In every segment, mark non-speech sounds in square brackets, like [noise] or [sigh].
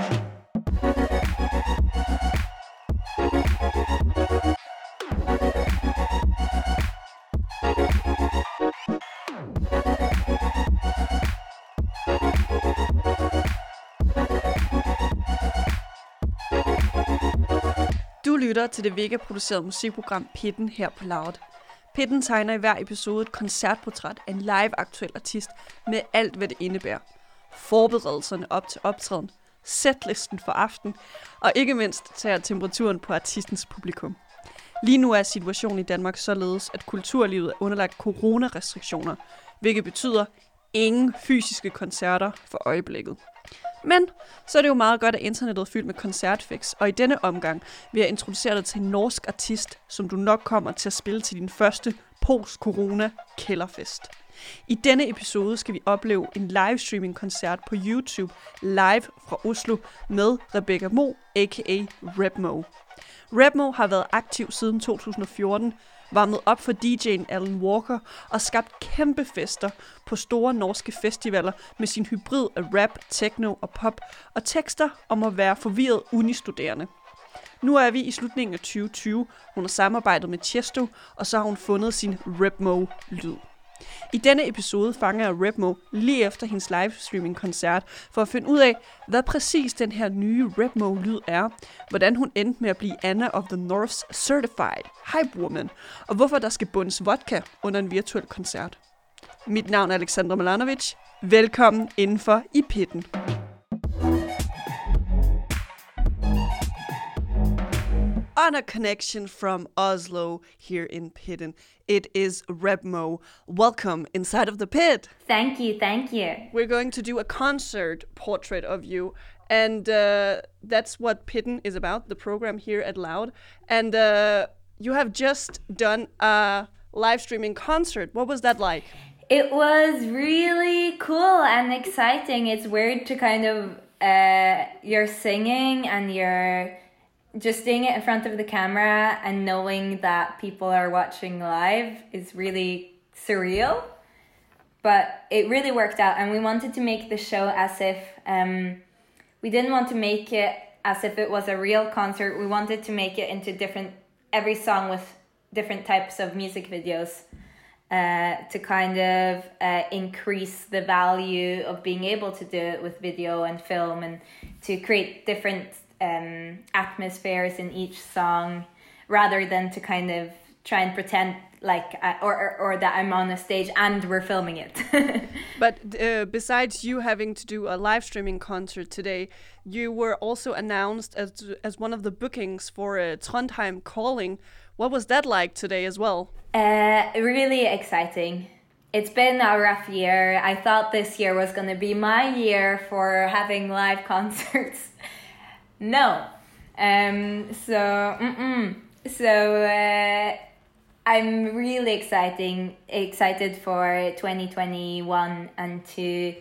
Du lytter til det Vega-producerede musikprogram Pitten her på Loud. Pitten tegner i hver episode et koncertportræt af en live-aktuel artist med alt, hvad det indebærer. Forberedelserne op til optræden, setlisten for aften, og ikke mindst tager temperaturen på artistens publikum. Lige nu er situationen i Danmark således, at kulturlivet er underlagt coronarestriktioner, hvilket betyder ingen fysiske koncerter for øjeblikket. Men så er det jo meget godt, at internettet er fyldt med koncertfix, og i denne omgang vil jeg introducere dig til en norsk artist, som du nok kommer til at spille til din første post-corona kælderfest. I denne episode skal vi opleve en livestreaming-koncert på YouTube live fra Oslo med Rebecca Mo, a.k.a. Repmo. Repmo har været aktiv siden 2014, varmet op for DJ'en Alan Walker og skabt kæmpe fester på store norske festivaler med sin hybrid af rap, techno og pop og tekster om at være forvirret unistuderende. Nu er vi i slutningen af 2020. Hun har samarbejdet med Chesto, og så har hun fundet sin Repmo-lyd. I denne episode fanger jeg Repmo lige efter hendes livestreaming-koncert for at finde ud af, hvad præcis den her nye Repmo-lyd er, hvordan hun endte med at blive Anna of the North's Certified Hype Woman, og hvorfor der skal bundes vodka under en virtuel koncert. Mit navn er Alexandra Milanovic. Velkommen indenfor i pitten. On a connection from Oslo here in Pitten. It is Rebmo. Welcome inside of the pit. Thank you, thank you. We're going to do a concert portrait of you, and uh, that's what Pitten is about, the program here at Loud. And uh, you have just done a live streaming concert. What was that like? It was really cool and exciting. It's weird to kind of uh, you're singing and you're just doing it in front of the camera and knowing that people are watching live is really surreal. But it really worked out, and we wanted to make the show as if um, we didn't want to make it as if it was a real concert. We wanted to make it into different, every song with different types of music videos. Uh, to kind of uh, increase the value of being able to do it with video and film and to create different um, atmospheres in each song rather than to kind of try and pretend like uh, or, or, or that I'm on a stage and we're filming it. [laughs] but uh, besides you having to do a live streaming concert today, you were also announced as as one of the bookings for a Trondheim Calling. What was that like today as well? Uh, really exciting. It's been a rough year. I thought this year was going to be my year for having live [laughs] concerts no. Um, so, mm-mm. so uh, I'm really exciting, excited for 2021 and to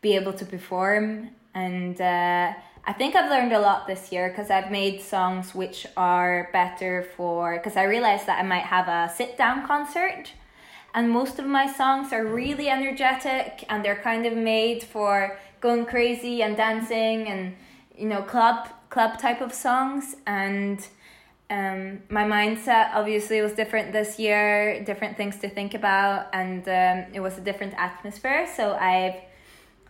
be able to perform. And uh, I think I've learned a lot this year because I've made songs which are better for, because I realized that I might have a sit down concert. And most of my songs are really energetic and they're kind of made for going crazy and dancing and, you know, club club type of songs and um, my mindset obviously was different this year different things to think about and um, it was a different atmosphere. So i've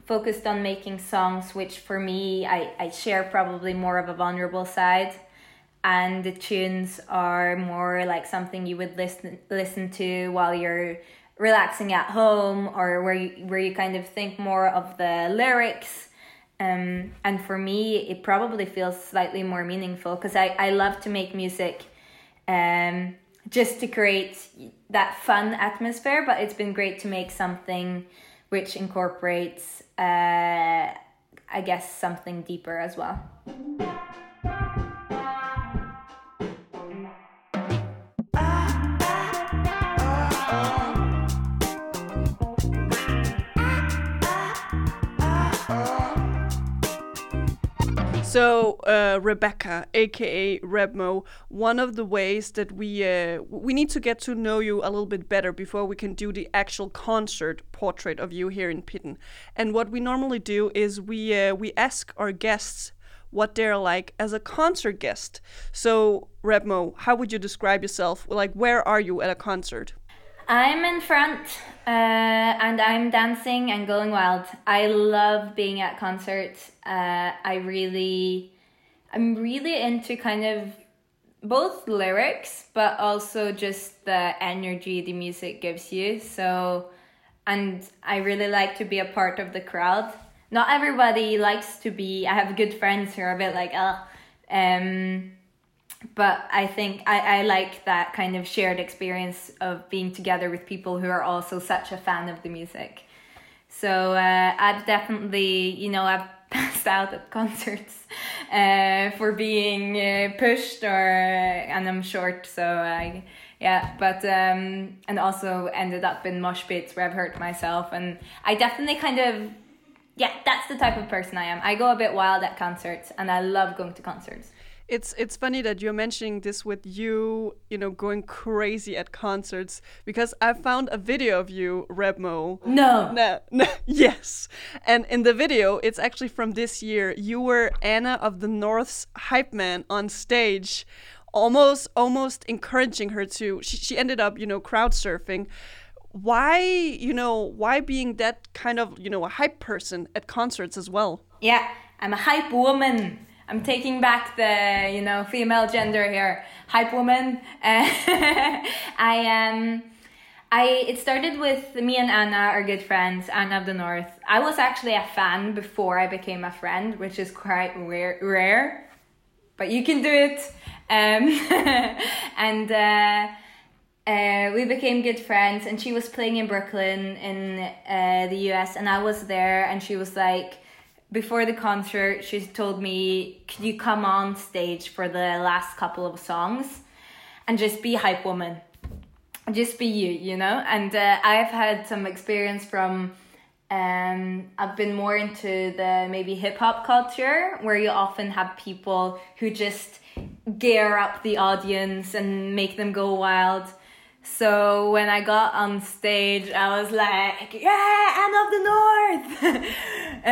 focused on making songs which for me I, I share probably more of a vulnerable side and the tunes are more like something you would listen listen to while you're relaxing at home or where you where you kind of think more of the lyrics um, and for me, it probably feels slightly more meaningful because I, I love to make music um, just to create that fun atmosphere, but it's been great to make something which incorporates, uh, I guess, something deeper as well. So, uh, Rebecca, aka Rebmo, one of the ways that we uh, we need to get to know you a little bit better before we can do the actual concert portrait of you here in Pitten. And what we normally do is we uh, we ask our guests what they're like as a concert guest. So, Rebmo, how would you describe yourself? Like, where are you at a concert? I'm in front uh, and I'm dancing and going wild. I love being at concerts. Uh, I really, I'm really into kind of both lyrics, but also just the energy the music gives you. So, and I really like to be a part of the crowd. Not everybody likes to be. I have good friends who are a bit like, oh, um, but I think I, I like that kind of shared experience of being together with people who are also such a fan of the music. So uh, I've definitely, you know, I've [laughs] passed out at concerts uh, for being uh, pushed or and I'm short, so I yeah. But um, and also ended up in mosh pits where I've hurt myself, and I definitely kind of yeah, that's the type of person I am. I go a bit wild at concerts, and I love going to concerts it's it's funny that you're mentioning this with you, you know, going crazy at concerts because I found a video of you, Rebmo. No. No, no, [laughs] yes. And in the video, it's actually from this year. You were Anna of the North's hype man on stage, almost almost encouraging her to. She she ended up, you know, crowd surfing. Why, you know, why being that kind of, you know, a hype person at concerts as well? Yeah, I'm a hype woman. I'm taking back the you know female gender here, hype woman. [laughs] I am. Um, I it started with me and Anna are good friends, Anna of the North. I was actually a fan before I became a friend, which is quite rare, rare but you can do it. Um, [laughs] and uh, uh, we became good friends, and she was playing in Brooklyn in uh, the US, and I was there, and she was like before the concert, she told me, "Could you come on stage for the last couple of songs, and just be hype woman, just be you, you know?" And uh, I've had some experience from. Um, I've been more into the maybe hip hop culture where you often have people who just gear up the audience and make them go wild. So when I got on stage, I was like, "Yeah, Anna of the North," [laughs] uh,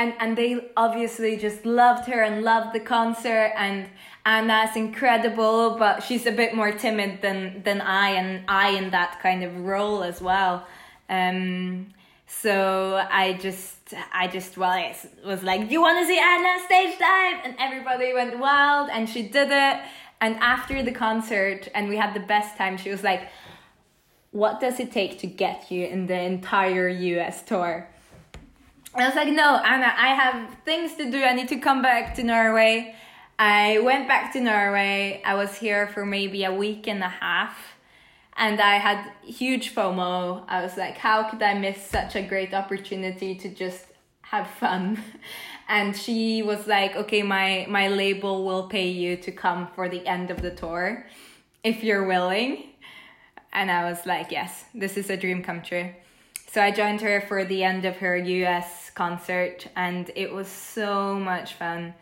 and and they obviously just loved her and loved the concert. And Anna's incredible, but she's a bit more timid than than I, and I in that kind of role as well. Um, so I just, I just, well, was like, "Do you want to see Anna stage dive?" And everybody went wild, and she did it and after the concert, and we had the best time, she was like, What does it take to get you in the entire US tour? I was like, No, Anna, I have things to do. I need to come back to Norway. I went back to Norway. I was here for maybe a week and a half. And I had huge FOMO. I was like, how could I miss such a great opportunity to just have fun? [laughs] and she was like okay my my label will pay you to come for the end of the tour if you're willing and i was like yes this is a dream come true so i joined her for the end of her us concert and it was so much fun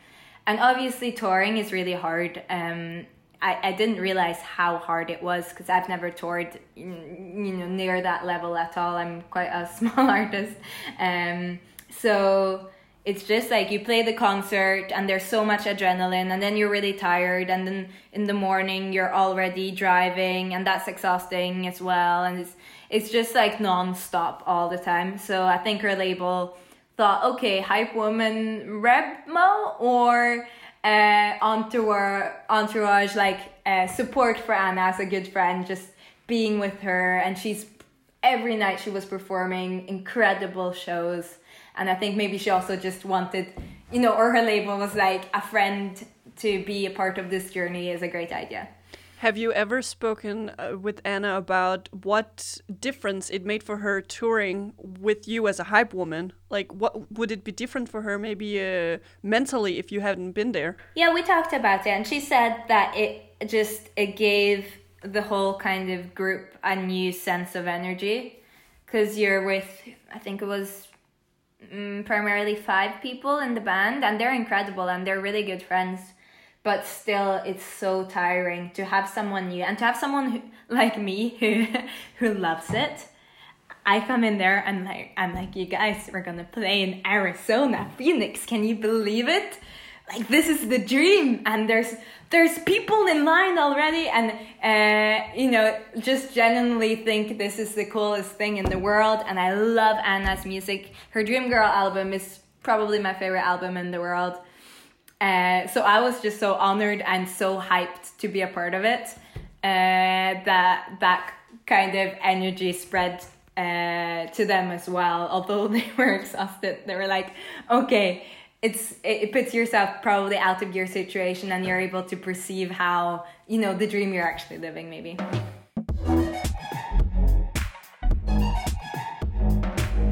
and obviously touring is really hard um, I, I didn't realize how hard it was because I've never toured you know near that level at all. I'm quite a [laughs] small artist. Um, so it's just like you play the concert and there's so much adrenaline and then you're really tired and then in the morning you're already driving and that's exhausting as well and it's it's just like non-stop all the time. So i think her label thought okay hype woman rebmo or uh, entourage, entourage like uh, support for anna as a good friend just being with her and she's every night she was performing incredible shows and I think maybe she also just wanted, you know, or her label was like a friend to be a part of this journey is a great idea. Have you ever spoken uh, with Anna about what difference it made for her touring with you as a hype woman? Like, what would it be different for her, maybe uh, mentally, if you hadn't been there? Yeah, we talked about it, and she said that it just it gave the whole kind of group a new sense of energy because you're with, I think it was mm, primarily five people in the band, and they're incredible and they're really good friends. But still, it's so tiring to have someone new and to have someone who, like me [laughs] who who loves it. I come in there and like I'm like, you guys, we're gonna play in Arizona, Phoenix. Can you believe it? Like this is the dream and there's there's people in line already and uh, you know just genuinely think this is the coolest thing in the world and i love anna's music. Her dream girl album is probably my favorite album in the world. Uh, so i was just so honored and so hyped to be a part of it uh, that that kind of energy spread uh, to them as well. Although [laughs] they were exhausted they were like okay it's it puts yourself probably out of your situation and you're able to perceive how you know the dream you're actually living maybe.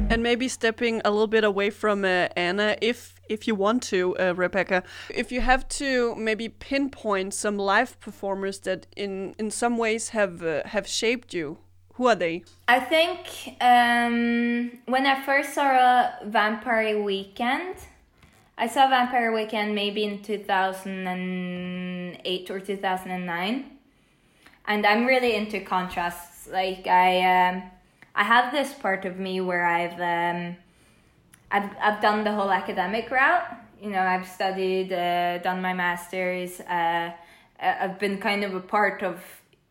And maybe stepping a little bit away from uh, anna if if you want to uh, rebecca if you have to maybe pinpoint some live performers that in in some ways have uh, have shaped you who are they? I think um, when i first saw a vampire weekend I saw Vampire Weekend maybe in 2008 or 2009. And I'm really into contrasts. Like I um, I have this part of me where I've um, I've I've done the whole academic route. You know, I've studied, uh, done my masters. Uh, I've been kind of a part of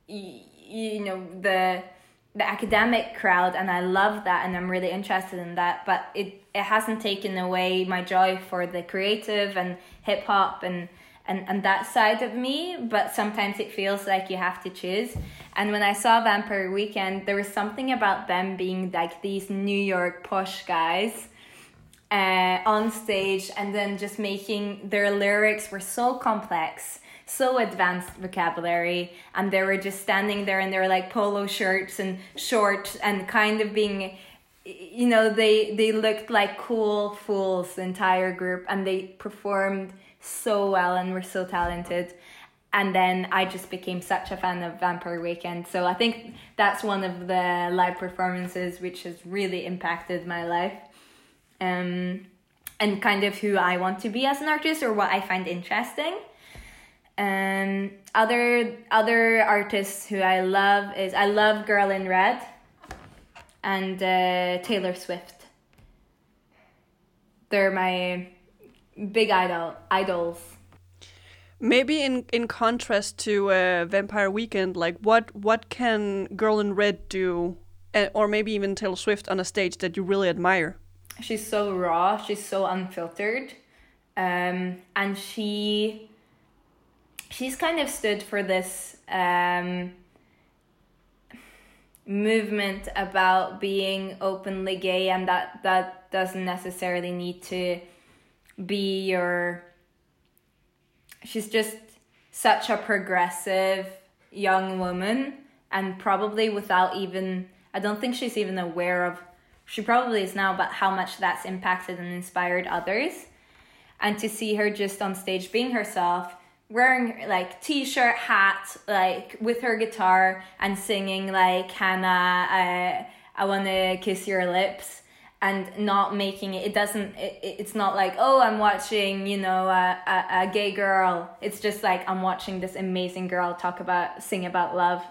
you know the the academic crowd and I love that and I'm really interested in that but it it hasn't taken away my joy for the creative and hip hop and and, and that side of me, but sometimes it feels like you have to choose. And when I saw Vampire Weekend, there was something about them being like these New York posh guys uh, on stage and then just making their lyrics were so complex so advanced vocabulary and they were just standing there in their like polo shirts and shorts and kind of being you know they they looked like cool fools the entire group and they performed so well and were so talented and then I just became such a fan of Vampire Weekend. So I think that's one of the live performances which has really impacted my life. Um, and kind of who I want to be as an artist or what I find interesting. Um, other other artists who I love is I love Girl in Red and uh, Taylor Swift. They're my big idol idols. Maybe in in contrast to uh, Vampire Weekend, like what what can Girl in Red do, uh, or maybe even Taylor Swift on a stage that you really admire? She's so raw. She's so unfiltered, um, and she she's kind of stood for this. Um, movement about being openly gay and that that doesn't necessarily need to be your she's just such a progressive young woman and probably without even I don't think she's even aware of she probably is now but how much that's impacted and inspired others and to see her just on stage being herself wearing like t-shirt hat like with her guitar and singing like hannah i, I want to kiss your lips and not making it it doesn't it, it's not like oh i'm watching you know a, a, a gay girl. It's just like i'm watching this amazing girl talk about sing about love.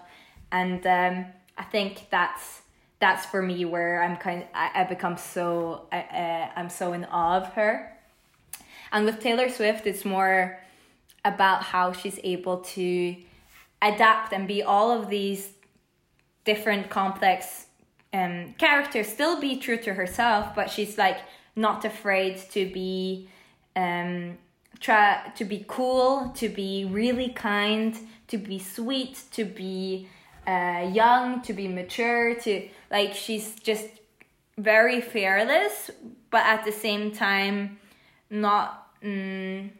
And um, i think that's that's for me where i'm kind of, I, I become so uh, i'm so in awe of her. And with taylor swift it's more about how she's able to adapt and be all of these different complex um, characters, still be true to herself, but she's like not afraid to be um, try to be cool, to be really kind, to be sweet, to be uh, young, to be mature, to like she's just very fearless, but at the same time not. Um,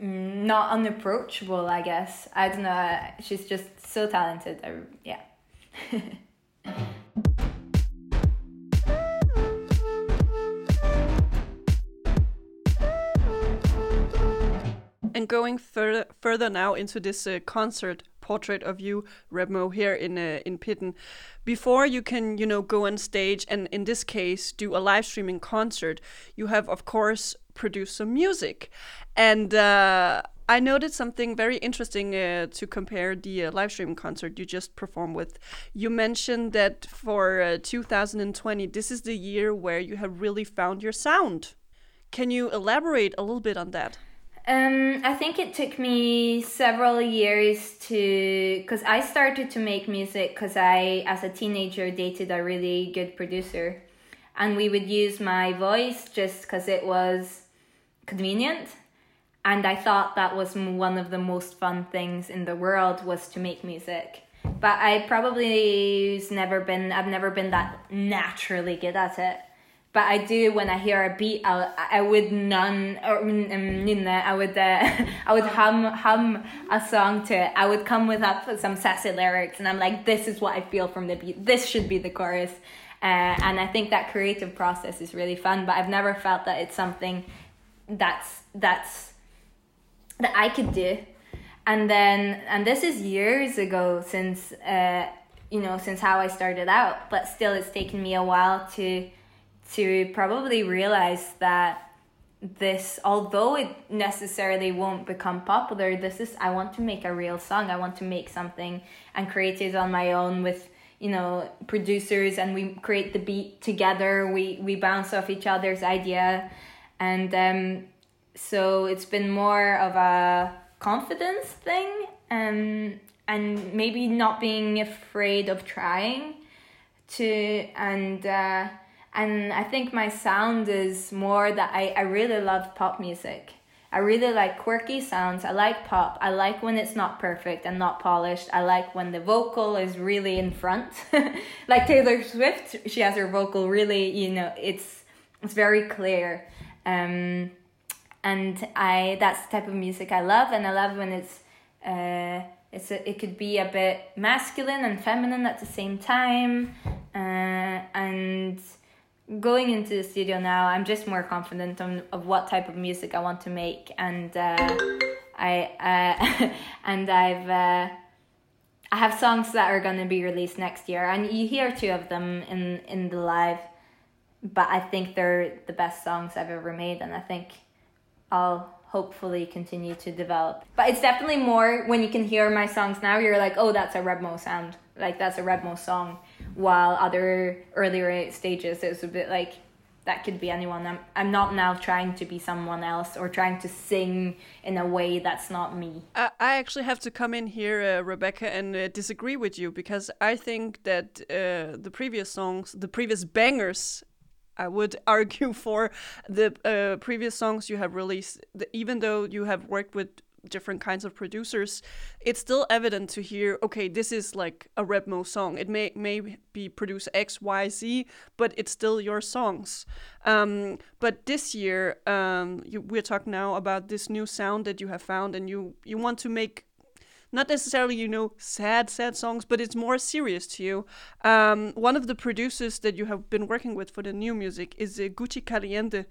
not unapproachable, I guess. I don't know. She's just so talented. I, yeah. [laughs] and going further further now into this uh, concert portrait of you, Rebmo, here in uh, in Pitten. Before you can, you know, go on stage and in this case do a live streaming concert, you have of course produced some music, and. Uh, I noted something very interesting uh, to compare the uh, live stream concert you just performed with. You mentioned that for uh, 2020, this is the year where you have really found your sound. Can you elaborate a little bit on that? Um, I think it took me several years to, because I started to make music because I, as a teenager, dated a really good producer, and we would use my voice just because it was convenient, and I thought that was one of the most fun things in the world was to make music. But I probably never been, I've never been that naturally good at it but I do when I hear a beat, I I would none or um, I would uh, [laughs] I would hum hum a song to it. I would come with up some sassy lyrics, and I'm like, this is what I feel from the beat. This should be the chorus, uh, and I think that creative process is really fun. But I've never felt that it's something that's that's that I could do. And then and this is years ago since uh you know since how I started out, but still it's taken me a while to to probably realize that this although it necessarily won't become popular this is i want to make a real song. I want to make something and create it on my own with you know producers and we create the beat together. We we bounce off each other's idea. And um so it's been more of a confidence thing um and maybe not being afraid of trying to and uh and I think my sound is more that I, I really love pop music. I really like quirky sounds. I like pop. I like when it's not perfect and not polished. I like when the vocal is really in front. [laughs] like Taylor Swift, she has her vocal really, you know, it's it's very clear. Um, and I that's the type of music I love and I love when it's uh it's a, it could be a bit masculine and feminine at the same time. Uh, and going into the studio now, I'm just more confident on of what type of music I want to make, and uh, I uh, [laughs] and I've uh, I have songs that are gonna be released next year, and you hear two of them in in the live, but I think they're the best songs I've ever made, and I think I'll hopefully continue to develop. But it's definitely more when you can hear my songs now, you're like, oh, that's a Rebmo sound, like that's a Rebmo song while other earlier stages it was a bit like that could be anyone. I'm I'm not now trying to be someone else or trying to sing in a way that's not me. I, I actually have to come in here, uh, Rebecca, and uh, disagree with you because I think that uh, the previous songs, the previous bangers. I would [laughs] argue for the uh, previous songs you have released, even though you have worked with different kinds of producers, it's still evident to hear, okay, this is like a Rebmo song. It may may be produced X, Y, Z, but it's still your songs. Um, but this year, um, you, we're talking now about this new sound that you have found, and you you want to make not necessarily you know sad sad songs but it's more serious to you. Um, one of the producers that you have been working with for the new music is uh, gucci caliente.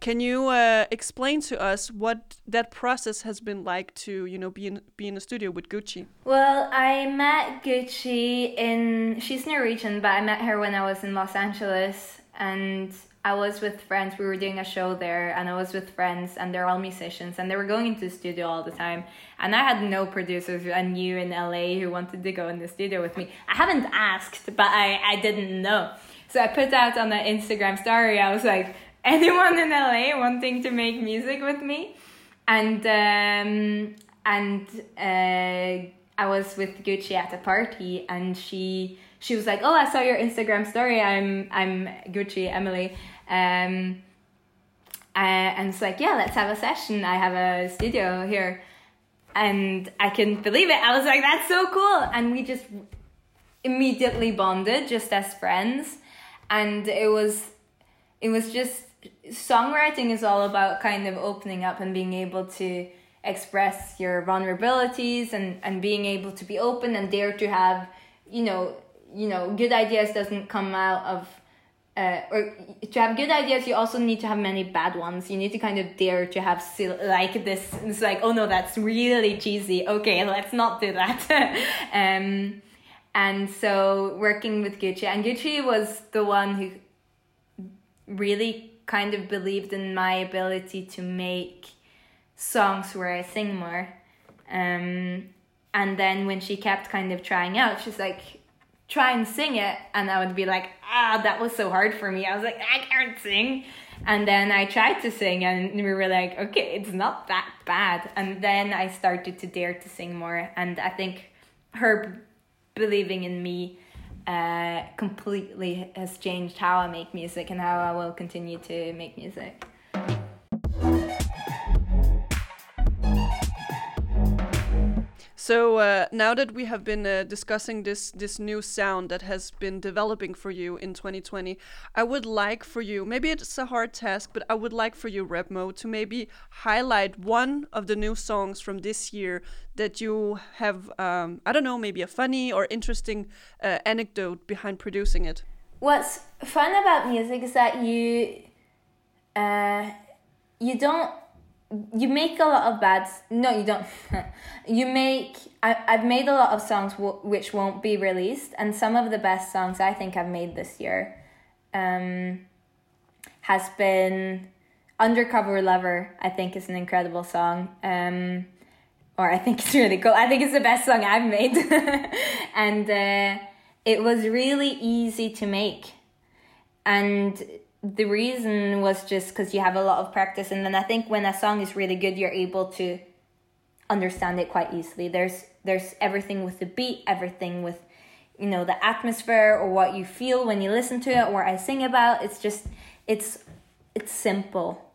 Can you uh, explain to us what that process has been like to you know be in be in a studio with gucci? Well i met gucci in she's norwegian but i met her when i was in los angeles and I was with friends. We were doing a show there, and I was with friends, and they're all musicians, and they were going into the studio all the time. And I had no producers I knew in LA who wanted to go in the studio with me. I haven't asked, but I, I didn't know. So I put out on the Instagram story, I was like, anyone in LA wanting to make music with me? And um, and uh, I was with Gucci at a party, and she she was like, "Oh, I saw your Instagram story. I'm I'm Gucci Emily." Um, uh, and it's like, yeah, let's have a session. I have a studio here. And I couldn't believe it. I was like, that's so cool. And we just immediately bonded just as friends. And it was, it was just, songwriting is all about kind of opening up and being able to express your vulnerabilities and, and being able to be open and dare to have, you know, you know, good ideas doesn't come out of uh, or to have good ideas, you also need to have many bad ones. You need to kind of dare to have like this. It's like, oh no, that's really cheesy. Okay, let's not do that. [laughs] um, and so working with Gucci, and Gucci was the one who really kind of believed in my ability to make songs where I sing more. Um, and then when she kept kind of trying out, she's like, try and sing it and I would be like, ah, that was so hard for me. I was like, I can't sing. And then I tried to sing and we were like, okay, it's not that bad. And then I started to dare to sing more. And I think her believing in me uh, completely has changed how I make music and how I will continue to make music. So uh, now that we have been uh, discussing this this new sound that has been developing for you in 2020, I would like for you maybe it's a hard task, but I would like for you, Rebmo, to maybe highlight one of the new songs from this year that you have. Um, I don't know, maybe a funny or interesting uh, anecdote behind producing it. What's fun about music is that you uh, you don't you make a lot of bad no you don't. [laughs] You make I, i've made a lot of songs w- which won't be released and some of the best songs i think i've made this year um, has been undercover lover i think is an incredible song um, or i think [laughs] it's really cool. I think it's the best song i've made. [laughs] And uh, it was really easy to make. And the reason was just because you have a lot of practice and then i think when a song is really good you're able to understand it quite easily. There's there's everything with the beat everything with you know the atmosphere or what you feel when you listen to it or i sing about. It's just it's it's simple.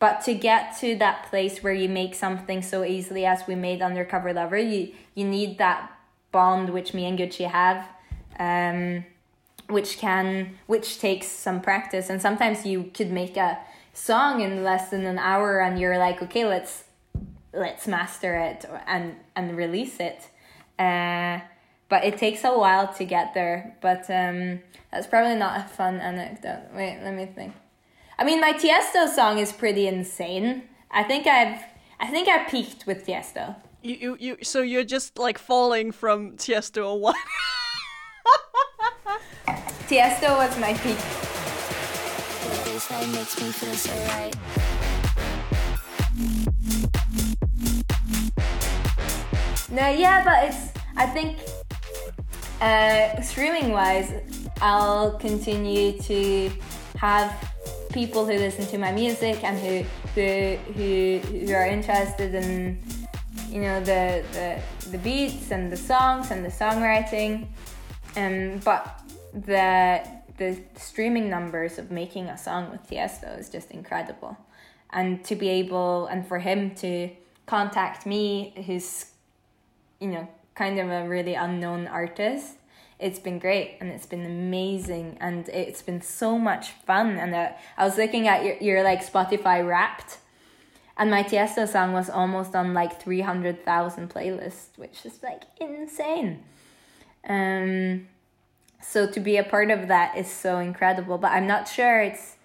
But to get to that place where you make something so easily as we made undercover lover you you need that bond which me and gucci have. Um which can which takes some practice. And sometimes you could make a song in less than an hour and you're like okay let's let's master it and and release it. Uh, but it takes a while to get there. But um, that's probably not a fun anecdote. Wait let me think. I mean my tiesto song is pretty insane. I think i've i think i peaked with tiesto. You you, you so you're just like falling from tiesto what [laughs] Tiesto was my peak. No, yeah, but it's. I think uh, streaming wise, I'll continue to have people who listen to my music and who who who, who are interested in you know the, the the beats and the songs and the songwriting. Um, but the the streaming numbers of making a song with Tiesto is just incredible, and to be able and for him to contact me, who's you know kind of a really unknown artist, it's been great and it's been amazing and it's been so much fun. And uh, I was looking at your your like Spotify Wrapped. And my Tiesto song was almost on like 300,000 playlists, which is like insane. Um, so to be a part of that is so incredible but i'm not sure it's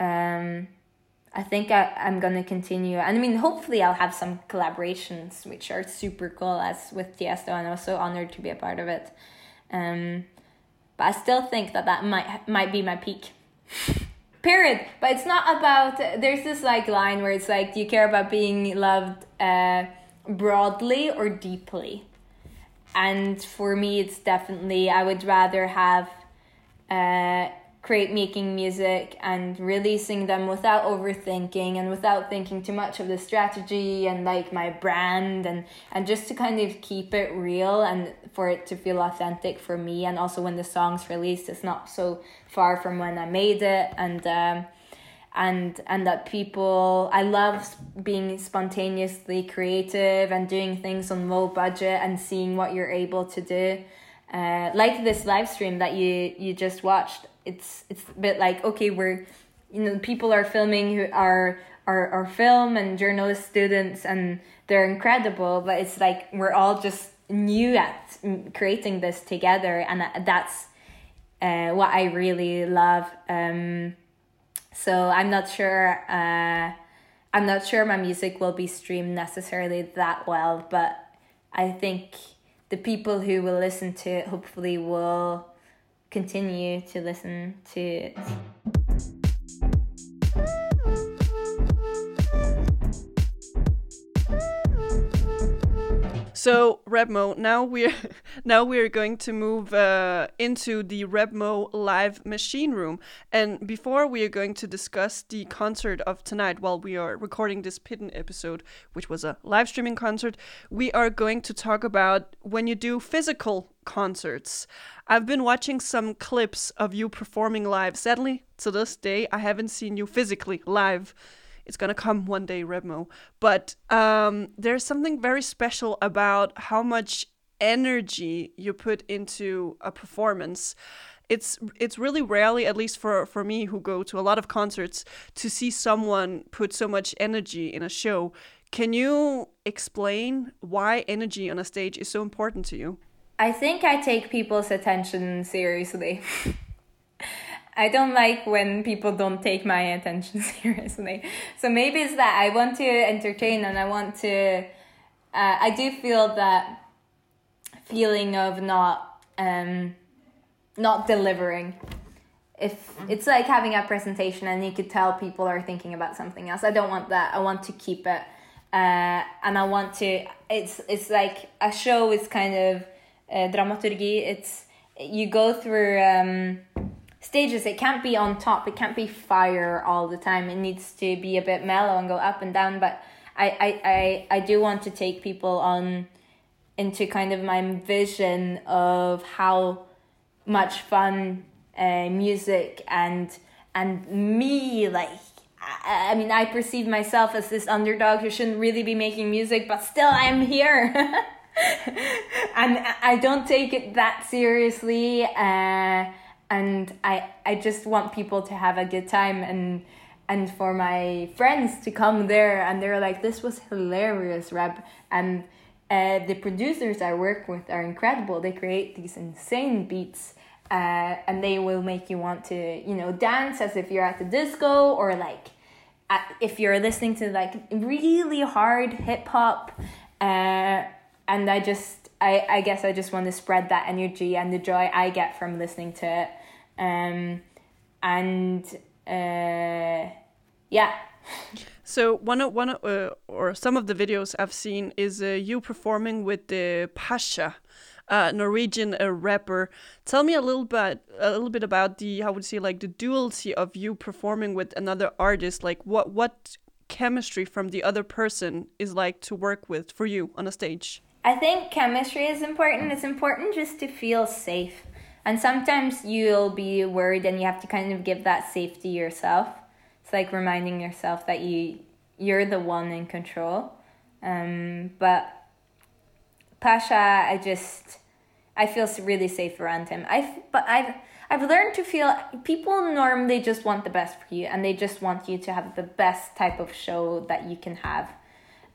um i think I, i'm gonna continue. And i mean hopefully i'll have some collaborations which are super cool as with tiesto and i was so honored to be a part of it. Um but i still think that that might might be my peak. [laughs] Period. But it's not about there's this like line where it's like do you care about being loved uh broadly or deeply and for me it's definitely i would rather have uh create making music and releasing them without overthinking and without thinking too much of the strategy and like my brand and and just to kind of keep it real and for it to feel authentic for me. And also when the song's released it's not so far from when i made it. And um and and that people I love being spontaneously creative and doing things on low budget and seeing what you're able to do. Uh, like this live stream that you you just watched, it's it's a bit like okay, we're you know people are filming who are are are film and journalist students and they're incredible, but it's like we're all just new at creating this together, and that's uh, what I really love. Um, so I'm not sure. Uh, I'm not sure my music will be streamed necessarily that well, but I think the people who will listen to it hopefully will continue to listen to it. So, Rebmo, now we're [laughs] Now we're going to move uh, into the Rebmo live machine room. And before we are going to discuss the concert of tonight while we are recording this Pitten episode, which was a live streaming concert, we are going to talk about when you do physical concerts. I've been watching some clips of you performing live. Sadly, to this day, I haven't seen you physically live. It's gonna come [laughs] one day, Rebmo. But um, there's something very special about how much energy you put into a performance. It's it's really rarely at least for for me who go to a lot of concerts to see someone put so much energy in a show. Can you explain why energy on a stage is so important to you? I think i take people's attention seriously [laughs] I don't like when people don't take my attention [laughs] seriously. So maybe it's that I want to entertain and I want to. Uh, I do feel that feeling of not um not delivering if it's like having a presentation and you could tell people are thinking about something else i don't want that i want to keep it uh, and i want to it's it's like a show is kind of uh, dramaturgy it's you go through um, stages it can't be on top it can't be fire all the time. It needs to be a bit mellow and go up and down but i i i, I do want to take people on into kind of my vision of how much fun uh, music and and me like I, mean I perceive myself as this underdog who shouldn't really be making music but still I'm here. [laughs] And I don't take it that seriously uh, and I I just want people to have a good time and and for my friends to come there and they're like this was hilarious Reb and uh, the producers I work with are incredible. They create these insane beats, uh, and they will make you want to, you know, dance as if you're at the disco, or like at, if you're listening to like really hard hip hop. Uh, and I just, I, I guess I just want to spread that energy and the joy I get from listening to it. Um, and uh, yeah. So one of one uh, or some of the videos I've seen is uh, you performing with the Pasha, uh, Norwegian uh, rapper. Tell me a little bit a little bit about the how would you say like the duality of you performing with another artist. Like what what chemistry from the other person is like to work with for you on a stage. I think chemistry is important. It's important just to feel safe. And sometimes you'll be worried and you have to kind of give that safety yourself it's like reminding yourself that you you're the one in control. Um, but Pasha, I just I feel really safe around him. I but I've I've learned to feel people normally just want the best for you and they just want you to have the best type of show that you can have.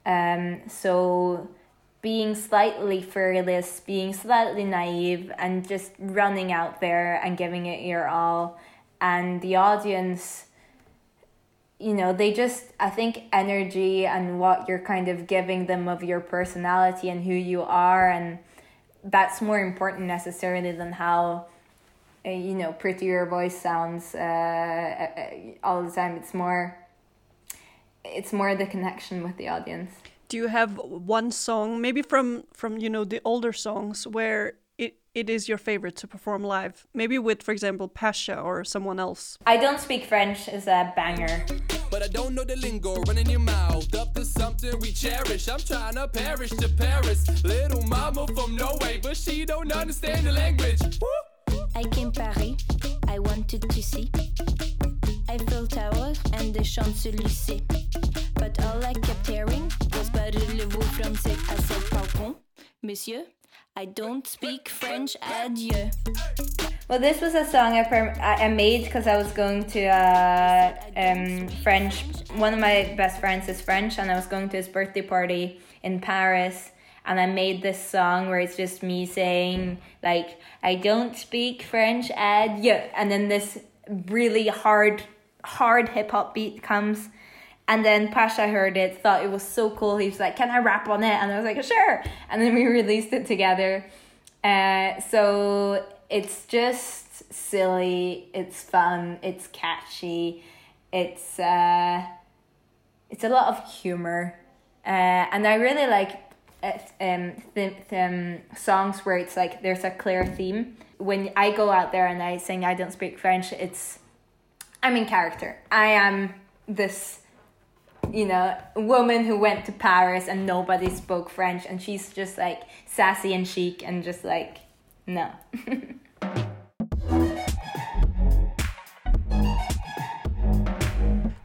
Um, so being slightly fearless, being slightly naive, and just running out there and giving it your all, and the audience you know they just i think energy and what you're kind of giving them of your personality and who you are and that's more important necessarily than how uh, you know pretty your voice sounds uh, all the time. It's more it's more the connection with the audience do you have one song maybe from from you know the older songs where it, it is your favorite to perform live? Maybe with, for example, Pasha or someone else. I don't speak French is a banger. But I don't know the lingo running your mouth up to something we cherish. I'm trying to perish to Paris. Little mama from Norway, but she don't understand the language. I came Paris, I wanted to see Eiffel Tower and the Champs-Élysées. But all I kept hearing was parlez-vous français à balcon, monsieur? I don't speak French. Adieu. Well, this was a song I, I made because I was going to uh, um, French. One of my best friends is French, and I was going to his birthday party in Paris. And I made this song where it's just me saying, like, I don't speak French, adieu. And then this really hard, hard hip hop beat comes and then Pasha heard it, thought it was so cool. He was like, "Can I rap on it?" And I was like, "Sure." And then we released it together. Uh, so it's just silly. It's fun. It's catchy. It's uh, it's a lot of humor, uh, and I really like uh, um, th- um, songs where it's like there's a clear theme. When I go out there and I sing I don't speak French, it's I'm in character. I am this you know woman who went to Paris and nobody spoke French and she's just like sassy and chic and just like no. [laughs]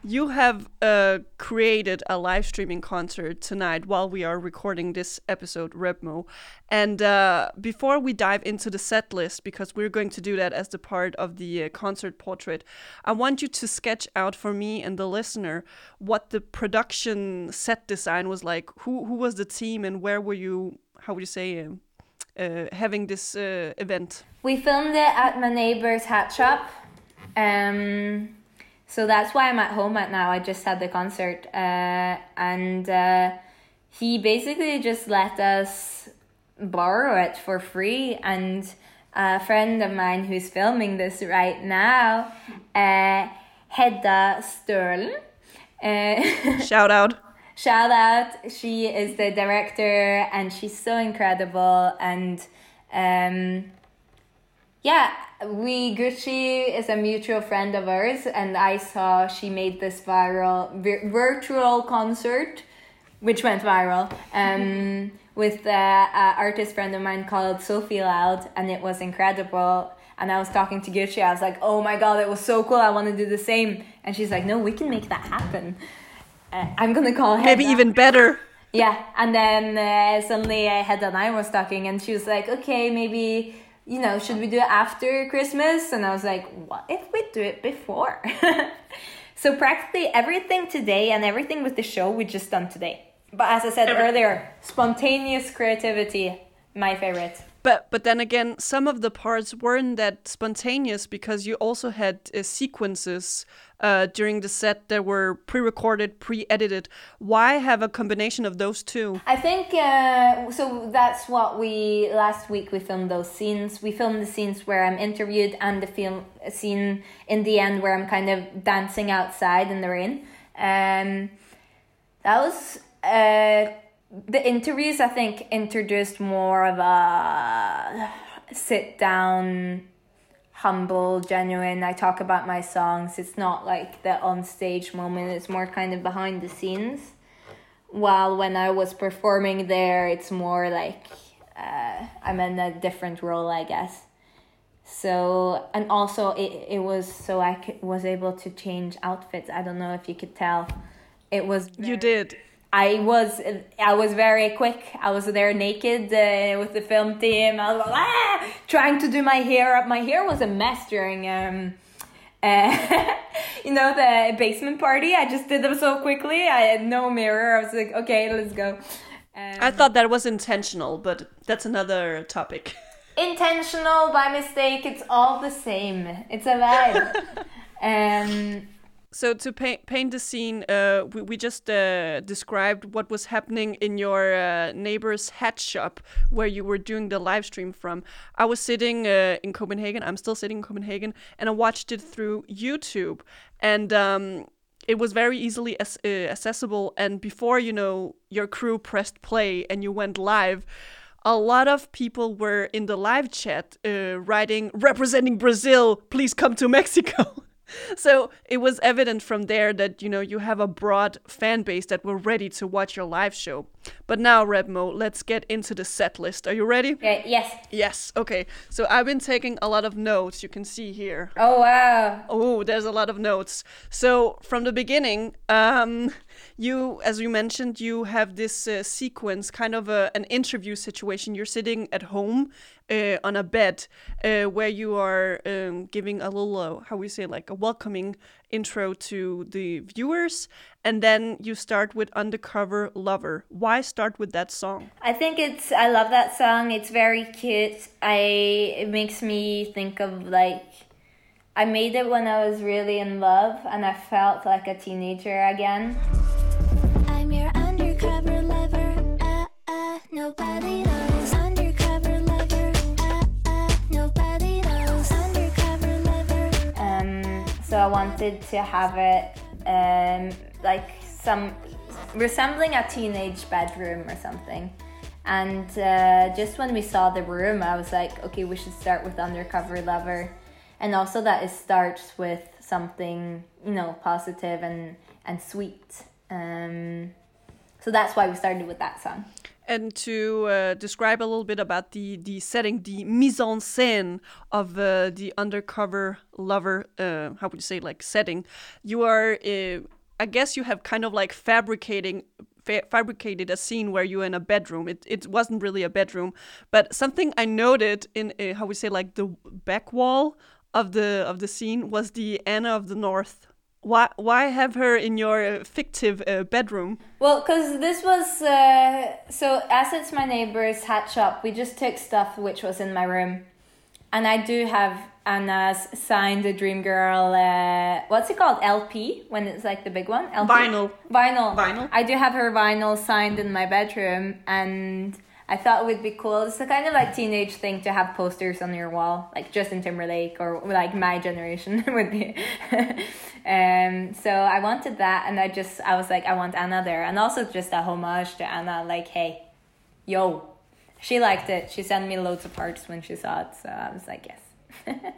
You have uh, created a live streaming concert tonight while we are recording this episode, Rebmo. And uh, before we dive into the set list, because we're going to do that as the part of the uh, concert portrait, I want you to sketch out for me and the listener what the production set design was like. Who who was the team, and where were you? How would you say? um, Uh, having this uh, event. We filmed it at my neighbor's hat shop. Um, so that's why I'm at home at now. I just had the concert. Uh, and uh, he basically just let us borrow it for free. And a friend of mine who's filming this right now, uh, Hedda Sturlen. Uh, [laughs] Shout out. shout out she is the director and she's so incredible and um yeah we gucci is a mutual friend of ours and i saw she made this viral vir- virtual concert which went viral um with uh, an artist friend of mine called sophie loud and it was incredible and I was talking to Gucci. I was like, "Oh my god, it was so cool! I want to do the same." And she's like, "No, we can make that happen." Uh, I'm gonna call her. Maybe even better. Yeah, and then uh, suddenly I had and I was talking, and she was like, "Okay, maybe you know, should we do it after Christmas?" And I was like, "What if we do it before?" [laughs] so practically everything today and everything with the show we just done today. But as I said earlier, spontaneous creativity, my favorite. But but then again, some of the parts weren't that spontaneous because you also had uh, sequences uh, during the set that were pre-recorded, pre-edited. Why have a combination of those two? I think uh, so. That's what we last week we filmed those scenes. We filmed the scenes where I'm interviewed and the film scene in the end where I'm kind of dancing outside in the rain. Um, that was uh, the interviews. I think introduced more of a sit down humble, genuine. I talk about my songs. It's not like the on stage moment. It's more kind of behind the scenes. While when I was performing there, it's more like uh, I'm in a different role, I guess. So and also it it was so I could, was able to change outfits. I don't know if you could tell. It was You did. I was I was very quick. I was there naked uh, with the film team. I was like, ah! trying to do my hair up. My hair was a mess during um, uh, [laughs] you know the basement party. I just did them so quickly. I had no mirror. I was like, okay, let's go. Um, I thought that was intentional, but that's another topic. [laughs] intentional by mistake. It's all the same. It's a vibe. [laughs] um, So to paint paint the scene, uh, we we just uh, described what was happening in your uh, neighbor's hat shop where you were doing the live stream from. I was sitting uh, in Copenhagen. I'm still sitting in Copenhagen, and I watched it through YouTube, and um, it was very easily as, uh, accessible. And before you know, your crew pressed play and you went live. A lot of people were in the live chat uh, writing, representing Brazil, please come to Mexico. [laughs] [laughs] so it was evident from there that you know you have a broad fan base that were ready to watch your live show. But now, Rebmo, let's get into the set list. Are you ready? okay, yes. Yes. Okay. So I've been taking a lot of notes. You can see here. Oh wow. Oh, there's a lot of notes. So from the beginning, um, you, as you mentioned, you have this uh, sequence, kind of a, an interview situation. You're sitting at home uh, on a bed uh, where you are um, giving a little, uh, how we say, like a welcoming intro to the viewers, and then you start with "Undercover Lover." Why start with that song? I think it's I love that song. It's very cute. I it makes me think of like I made it when I was really in love and I felt like a teenager again. I'm your undercover lover. Uh, uh, nobody knows. Undercover lover. Uh, uh, nobody knows. Undercover lover. Um so I wanted to have it um like some resembling a teenage bedroom or something. And uh, just when we saw the room, I was like, okay, we should start with Undercover Lover. And also that it starts with something, you know, positive and, and sweet. Um, so that's why we started with that song. And to uh, describe a little bit about the, the setting, the mise en scène of uh, the undercover lover, uh, how would you say, like setting, you are, uh, I guess you have kind of like fabricating. Fa- fabricated a scene where you're in a bedroom. It it wasn't really a bedroom, but something I noted in uh, how we say like the back wall of the of the scene was the Anna of the North. Why why have her in your uh, fictive uh, bedroom? Well, because this was uh, so as it's my neighbor's hat shop, we just took stuff which was in my room, and I do have Anna's signed the Dream Girl. Uh, what's it called? LP when it's like the big one. LP? Vinyl. Vinyl. Vinyl. I do have her vinyl signed in my bedroom, and I thought it would be cool. It's a kind of like teenage thing to have posters on your wall, like Justin Timberlake or like my generation [laughs] would be. [laughs] um, so I wanted that, and I just I was like, I want Anna there, and also just a homage to Anna. Like, hey, yo, she liked it. She sent me loads of hearts when she saw it, so I was like, yes. [laughs]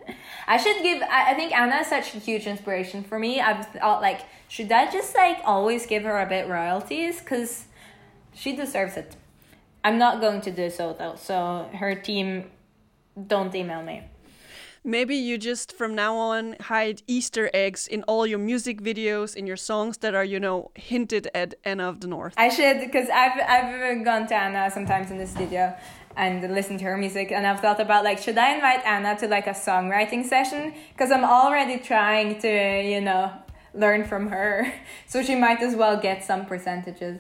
I should give. I, I think Anna is such a huge inspiration for me. I've thought like, should I just like always give her a bit royalties because she deserves it. I'm not going to do so though. So her team, don't email me. Maybe you just from now on hide Easter eggs in all your music videos, in your songs that are, you know, hinted at Anna of the North. I should because I've I've gone to Anna sometimes in the studio and listened to her music, and I've thought about like should I invite Anna to like a songwriting session because I'm already trying to you know learn from her, [laughs] so she might as well get some percentages.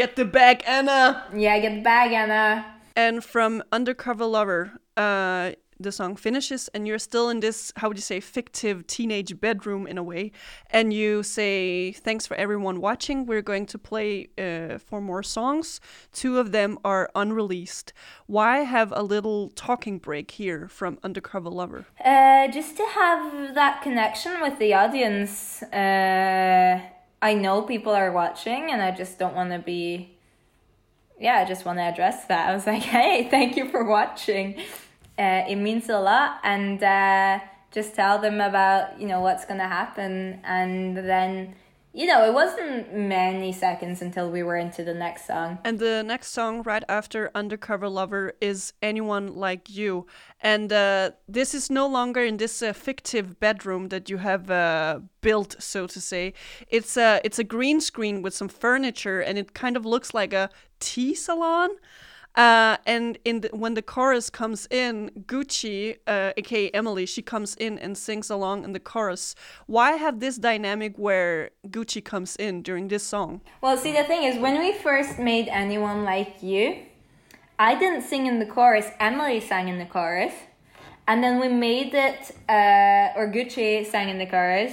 Get the bag, Anna! Yeah, get the bag, Anna. And from Undercover Lover, uh, the song finishes, and you're still in this, how would you say, fictive teenage bedroom in a way. And you say, Thanks for everyone watching. We're going to play uh, four more songs. Two of them are unreleased. Why have a little talking break here from Undercover Lover? Uh, just to have that connection with the audience. Uh, I know people are watching, and I just don't want to be. Yeah, I just want to address that. I was like, [laughs] hey, thank you for watching. Uh, it means a lot, and uh, just tell them about you know what's gonna happen, and then you know it wasn't many seconds until we were into the next song. And the next song right after Undercover Lover is Anyone Like You. And uh, this is no longer in this uh, fictive bedroom that you have uh, built, so to say. It's a, it's a green screen with some furniture and it kind of looks like a tea salon. Uh, and in the, when the chorus comes in, Gucci, uh, aka Emily, she comes in and sings along in the chorus. Why have this dynamic where Gucci comes in during this song? Well, see, the thing is, when we first made Anyone Like You, I didn't sing in the chorus, Emily sang in the chorus. And then we made it, uh, or Gucci sang in the chorus.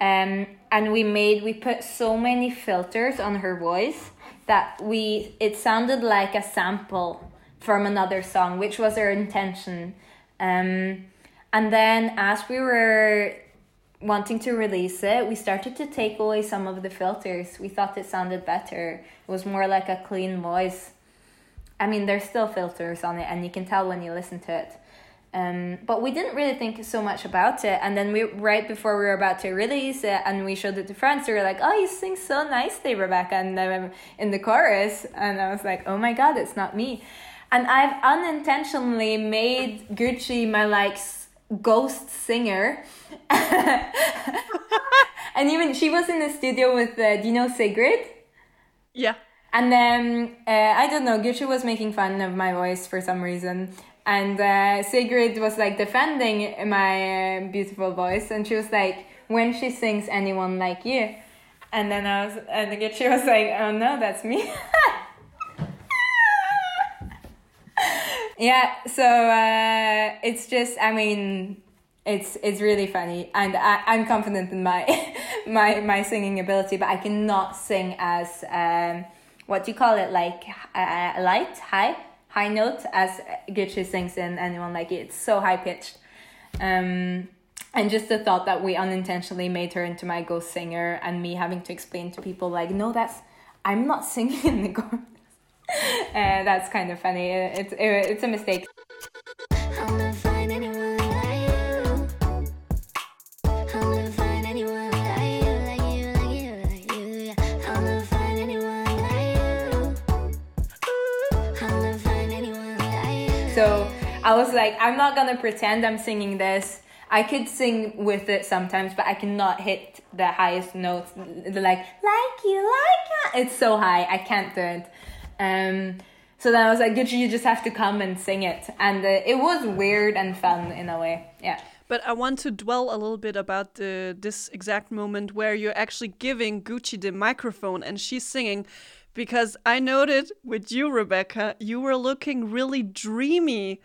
Um, and we made, we put so many filters on her voice that we, it sounded like a sample from another song, which was our intention. Um, and then as we were wanting to release it, we started to take away some of the filters. We thought it sounded better. It was more like a clean voice. I mean, there's still filters on it, and you can tell when you listen to it. Um, but we didn't really think so much about it. And then we, right before we were about to release it, and we showed it to friends, they were like, "Oh, you sing so nicely, Rebecca," and then I'm in the chorus, and I was like, "Oh my god, it's not me." And I've unintentionally made Gucci my like ghost singer. [laughs] and even she was in the studio with uh, do you know Sigrid? Yeah. And then uh, I don't know, Gucci was making fun of my voice for some reason. And uh, Sigrid was like defending my uh, beautiful voice, and she was like, "When she sings anyone like you," and then I was, and again she was like, "Oh no, that's me." [laughs] yeah, so uh, it's just, I mean, it's it's really funny, and I, I'm confident in my [laughs] my my singing ability, but I cannot sing as um, what do you call it, like uh, light, high, high note as Gucci sings in Anyone Like It. It's so high pitched. Um, and just the thought that we unintentionally made her into my ghost singer, and me having to explain to people like, no, that's I'm not [laughs] singing in the chorus. [laughs] uh, that's kind of funny. It's it, it's a mistake. Was like, I'm not gonna pretend I'm singing this. I could sing with it sometimes, but I cannot hit the highest notes. Like, like you, like ya. It's so high, I can't do it. Um, so then I was like, Gucci, you just have to come and sing it. And uh, it was weird and fun in a way. Yeah. But I want to dwell a little bit about the, this exact moment where you're actually giving Gucci the microphone and she's singing, because I noted with you, Rebecca, you were looking really dreamy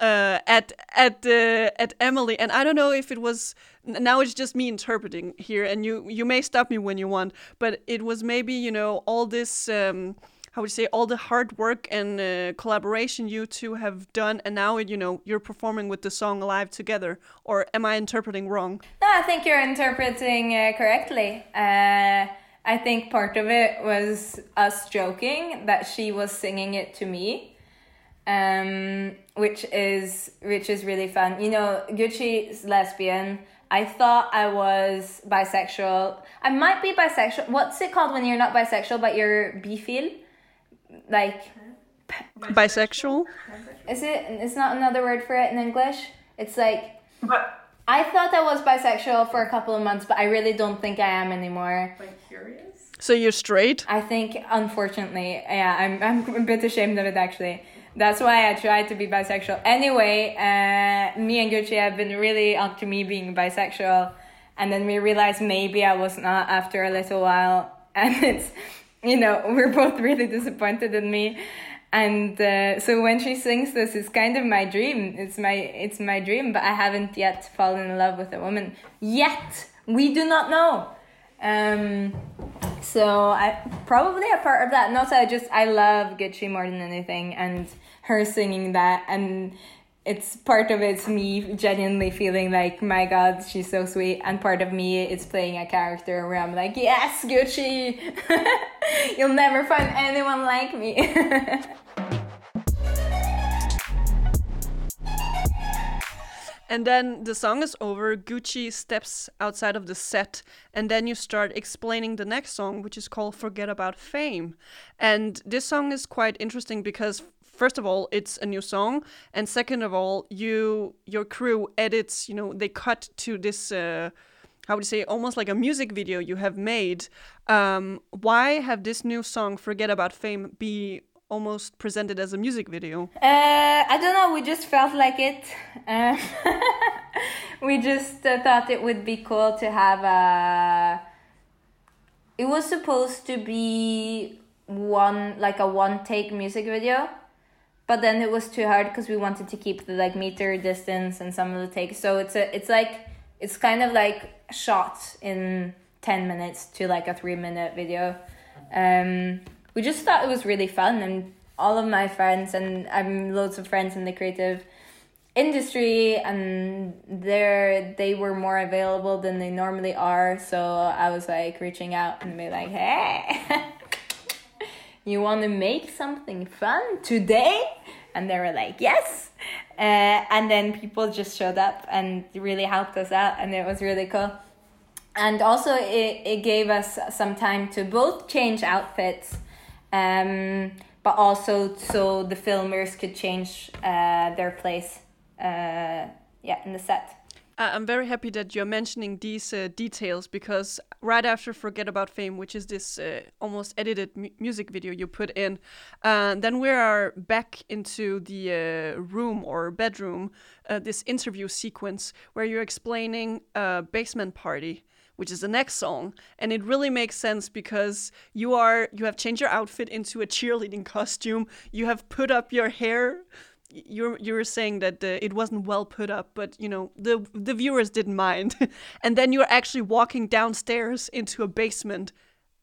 uh, at at uh, at Emily, and I don't know if it was now it's just me interpreting here, and you you may stop me when you want, but it was maybe you know all this. Um, how would you say all the hard work and uh, collaboration you two have done and now you know you're performing with the song live together or am i interpreting wrong No, I think you're interpreting uh, correctly. Uh, I think part of it was us joking that she was singing it to me, um, which is which is really fun. You know, Gucci's lesbian. I thought I was bisexual. I might be bisexual. What's it called when you're not bisexual but you're bifil? Like, bisexual is it? It's not another word for it in English. It's like But I thought I was bisexual for a couple of months, but I really don't think I am anymore. like curious. so you're straight I think, unfortunately, yeah, I'm, I'm a bit ashamed of it actually. That's why I tried to be bisexual. Anyway, uh, me and Gucci have been really onto me being bisexual, and then we realized maybe I was not after a little while, [laughs] and it's, you know, we're both really disappointed in me. And uh, so when she sings this, it's kind of my dream. It's my it's my dream, but I haven't yet fallen in love with a woman yet. We do not know. Um, so I probably a part of that. Not that I just I love Gucci more than anything, and her singing that, and it's part of it's me genuinely feeling like my God, she's so sweet, and part of me is playing a character where I'm like, yes, Gucci, [laughs] you'll never find anyone like me. [laughs] And then the song is over. Gucci steps outside of the set, and then you start explaining the next song, which is called Forget About Fame. And this song is quite interesting because first of all, it's a new song, and second of all, you your crew edits, you know, they cut to this uh how would you say almost like a music video you have made. Um, why have this new song Forget About Fame be almost presented as a music video? Uh, I don't know. We just felt like it. Uh, [laughs] we just uh, thought it would be cool to have a. It was supposed to be one like a one take music video, but then it was too hard because we wanted to keep the like meter distance and some of the takes. So it's a it's like it's kind of like shot in ten minutes to like a three minute video. Um, we just thought it was really fun and all of my friends and I'm loads of friends in the creative industry and they're they were more available than they normally are so I was like reaching out and be like hey [laughs] you want to make something fun today? And they were like yes. Uh, and then people just showed up and really helped us out and it was really cool. And also it, it gave us some time to both change outfits um, but also so the filmers could change uh, their place uh, yeah in the set I'm very happy that you're mentioning these uh, details because right after Forget About Fame, which is this uh, almost edited mu- music video you put in, uh, then we are back into the uh, room or bedroom, uh, this interview sequence where you're explaining uh, Basement Party. Which is the next song, and it really makes sense because you are you have changed your outfit into a cheerleading costume. You have put up your hair you're you were saying that uh, it wasn't well put up, but you know the the viewers didn't mind, [laughs] and then you're actually walking downstairs into a basement,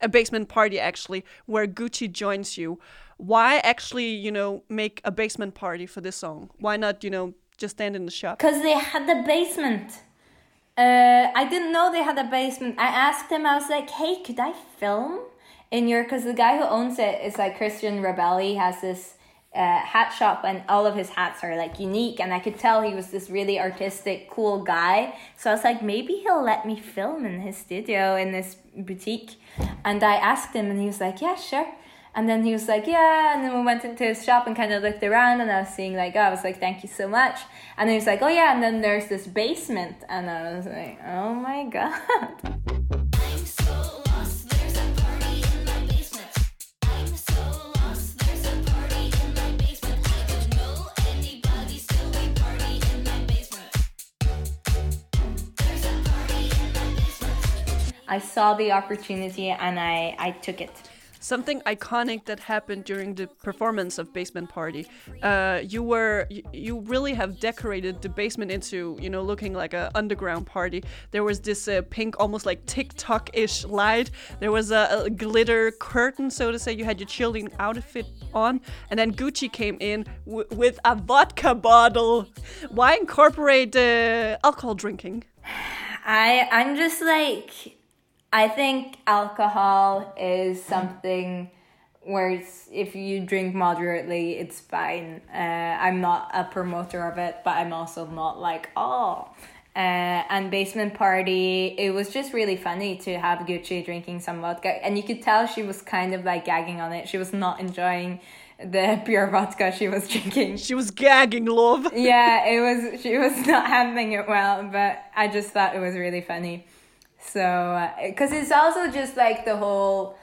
a basement party actually where Gucci joins you. Why actually you know make a basement party for this song? Why not you know just stand in the shop? because they had the basement uh, I didn't know they had a basement. I asked them I was like hey could I film in your because the guy who owns it is like Christian Rebelli has this uh, hat shop and all of his hats are like unique and I could tell he was this really artistic cool guy. So I was like maybe he'll let me film in his studio in this boutique. And I asked him and he was like yeah sure and then he was like yeah and then we went into his shop and kind of looked around and I was seeing like oh, I was like thank you so much and then he was like oh yeah and then there's this basement and I was like oh my [laughs] god. I saw the opportunity and I, I took it. Something iconic that happened during the performance of Basement Party. Uh, you were you, really have decorated the basement into you know looking like a underground party. There was this uh, pink, almost like TikTok-ish light. There was a, a glitter curtain, so to say. You had your chilling outfit on, and then Gucci came in with a vodka bottle. Why incorporate uh, alcohol drinking? I I'm just like I think alcohol is something where it's, if you drink moderately, it's fine. Uh, I'm not a promoter of it, but I'm also not like oh. Uh, and basement party, it was just really funny to have Gucci drinking some vodka, and you could tell she was kind of like gagging on it. She was not enjoying the [laughs] pure vodka she was drinking. She was gagging, love. yeah, it was. She was [laughs] not handling it well, but I just thought it was really funny. So, because it's also just like the whole,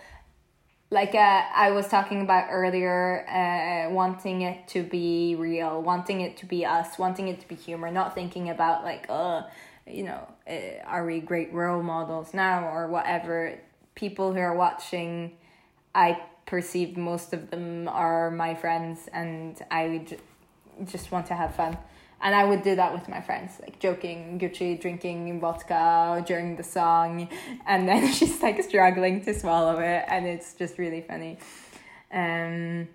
like uh, I was talking about earlier, uh, wanting it to be real, wanting it to be us, wanting it to be humor, not thinking about like, uh, you know, uh, are we great role models now or whatever. People who are watching, I perceive most of them are my friends, and I j- just want to have fun. And I would do that with my friends, like joking, Gucci drinking vodka during the song, and then [laughs] she's like struggling to swallow it, and it's just really funny. Um,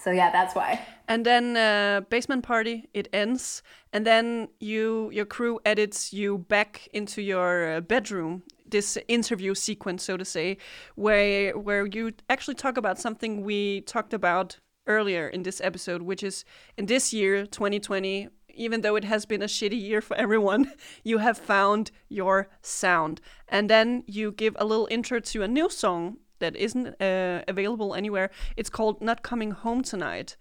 so yeah, that's why. And then uh, basement party it ends, and then you your crew edits you back into your uh, bedroom. This interview sequence, so to say, where where you actually talk about something we talked about earlier in this episode, which is in this year, 2020. Even though it has been a shitty year for everyone, [laughs] you have found your sound. And then you give a little intro to a new song that isn't uh, available anywhere. It's called Not Coming Home Tonight.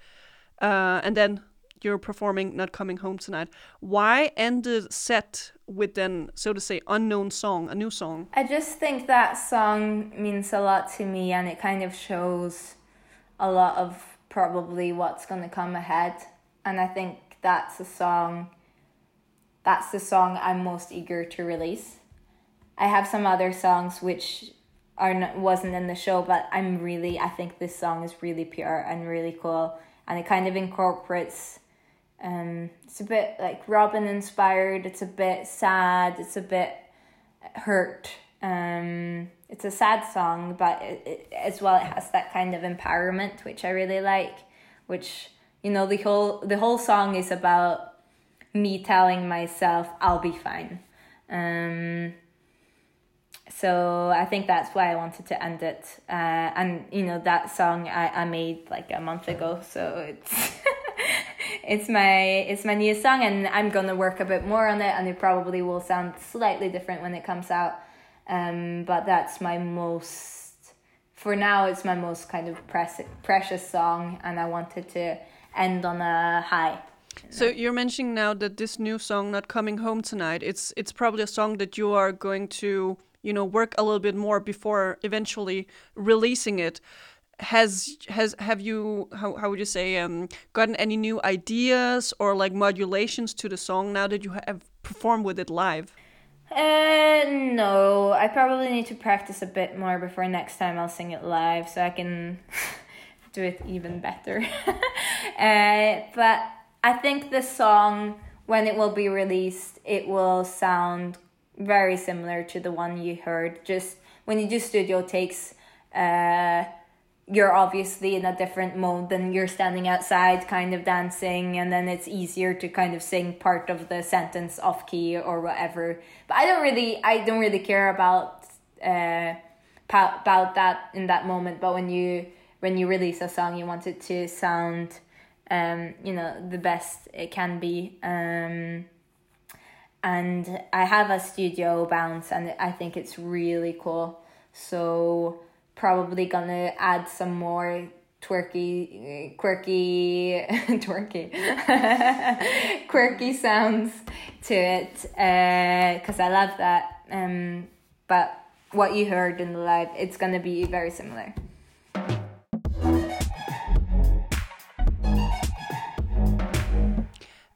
Uh, and then you're performing Not Coming Home Tonight. Why end the set with then, so to say, unknown song, a new song? I just think that song means a lot to me, and it kind of shows a lot of probably what's going to come ahead. And I think that's a song. That's the song I'm most eager to release. I have some other songs which are not, wasn't in the show, but I'm really I think this song is really pure and really cool, and it kind of incorporates. Um, it's a bit like Robyn inspired. It's a bit sad. It's a bit hurt. Um, it's a sad song, but it, it, as well it has that kind of empowerment, which I really like. Which you know the whole the whole song is about me telling myself I'll be fine. Um, so I think that's why I wanted to end it. Uh, and you know that song I, I made like a month ago, so it's [laughs] it's my it's my newest song, and I'm gonna work a bit more on it, and it probably will sound slightly different when it comes out. Um, but that's my most for now. It's my most kind of precious precious song, and I wanted to end on a high. So you're mentioning now that this new song, "Not Coming Home Tonight," it's it's probably a song that you are going to you know work a little bit more before eventually releasing it. Has has have you how how would you say um gotten any new ideas or like modulations to the song now that you have performed with it live? Uh, no, I probably need to practice a bit more before next time I'll sing it live so I can [laughs] do it even better. [laughs] uh, but I think the song, when it will be released, it will sound very similar to the one you heard. Just when you do studio takes, uh, you're obviously in a different mode than you're standing outside kind of dancing and then it's easier to kind of sing part of the sentence off key or whatever but i don't really i don't really care about uh about that in that moment. But when you when you release a song, you want it to sound, um, you know, the best it can be. Um, and I have a studio bounce, and I think it's really cool. So probably gonna add some more twerky, quirky, [laughs] twerky, [laughs] quirky sounds to it because I love that. Um, but what you heard in the live, it's gonna be very similar.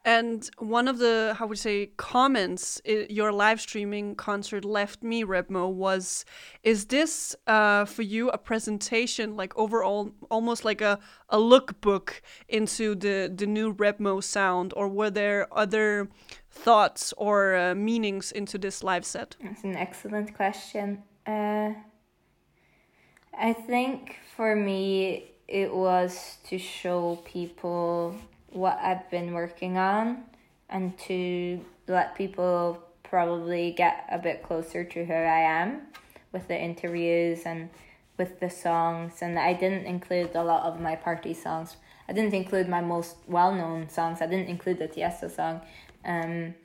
And one of the, how would you say, comments your live streaming concert left me, Rebmo, was Is this uh, for you a presentation, like overall, almost like a, a lookbook into the, the new Rebmo sound? Or were there other thoughts or uh, meanings into this live set? That's an excellent question. Uh, I think for me, it was to show people what I've been working on and to let people probably get a bit closer to who I am with the interviews and with the songs. And I didn't include a lot of my party songs. I didn't include my most well known songs. I didn't include the Tiesto song. Um,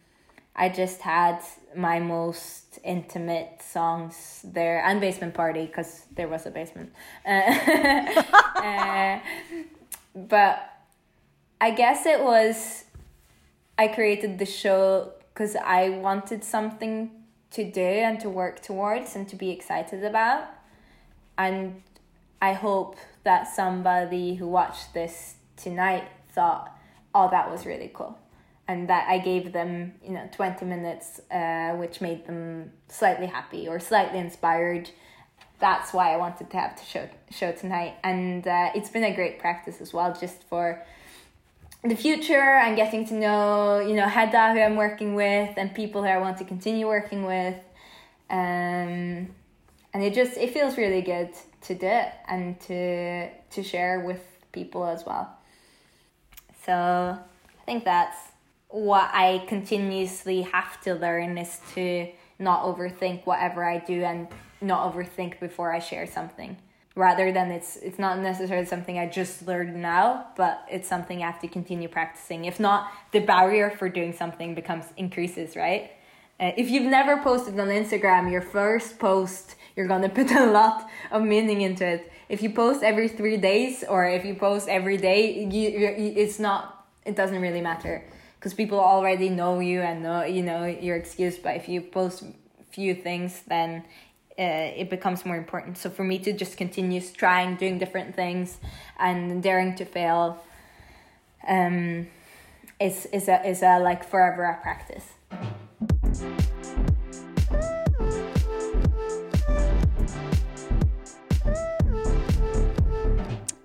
I just had my most intimate songs there and basement party because there was a basement. [laughs] Uh, [laughs] uh, but I guess it was I created the show because I wanted something to do and to work towards and to be excited about. And I hope that somebody who watched this tonight thought, oh, that was really cool. And that I gave them, you know, 20 minutes, uh, which made them slightly happy or slightly inspired. That's why I wanted to have the show, show tonight. And uh, it's been a great practice as well, just for the future and getting to know you know Hedda who I'm working with and people who I want to continue working with. Um and it just it feels really good to do it and to to share with people as well. So I think that's what I continuously have to learn is to not overthink whatever I do and not overthink before I share something rather than it's it's not necessarily something I just learned now, but it's something I have to continue practicing. If not, the barrier for doing something becomes increases, right? Uh, if you've never posted on Instagram, your first post you're gonna put a lot of meaning into it. If you post every three days or if you post every day, you, you it's not it doesn't really matter because people already know you and know you know your excuse. But if you post few things, then uh, it becomes more important. So for me to just continue trying, doing different things, and daring to fail, um, is is a is a like forever a practice.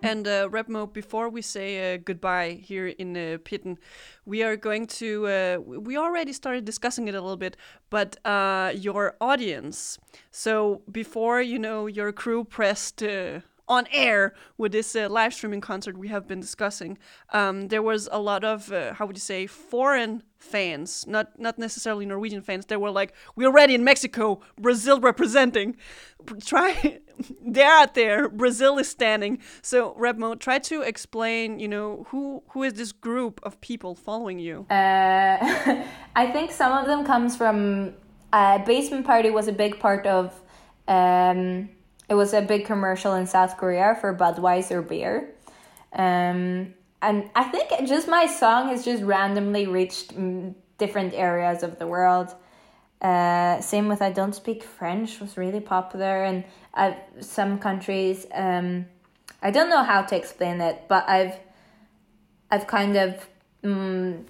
And uh, Rebmo, before we say uh, goodbye here in uh, Pitten, we are going to. Uh, we already started discussing it a little bit, but uh, your audience. So before you know your crew pressed uh, on air with this uh, live streaming concert we have been discussing, um, there was a lot of uh, how would you say foreign fans, not not necessarily Norwegian fans. They were like, "We're ready in Mexico, Brazil representing." Try, [laughs] they're out there. Brazil is standing. So Rebmo, try to explain. You know who who is this group of people following you? Uh, [laughs] I think some of them comes from uh, Basement Party was a big part of. Um, it was a big commercial in South Korea for Budweiser beer. Um, and I think just my song has just randomly reached mm, different areas of the world. Uh, same with I don't speak French was really popular in uh, some countries. Um, I don't know how to explain it, but I've I've kind of mm,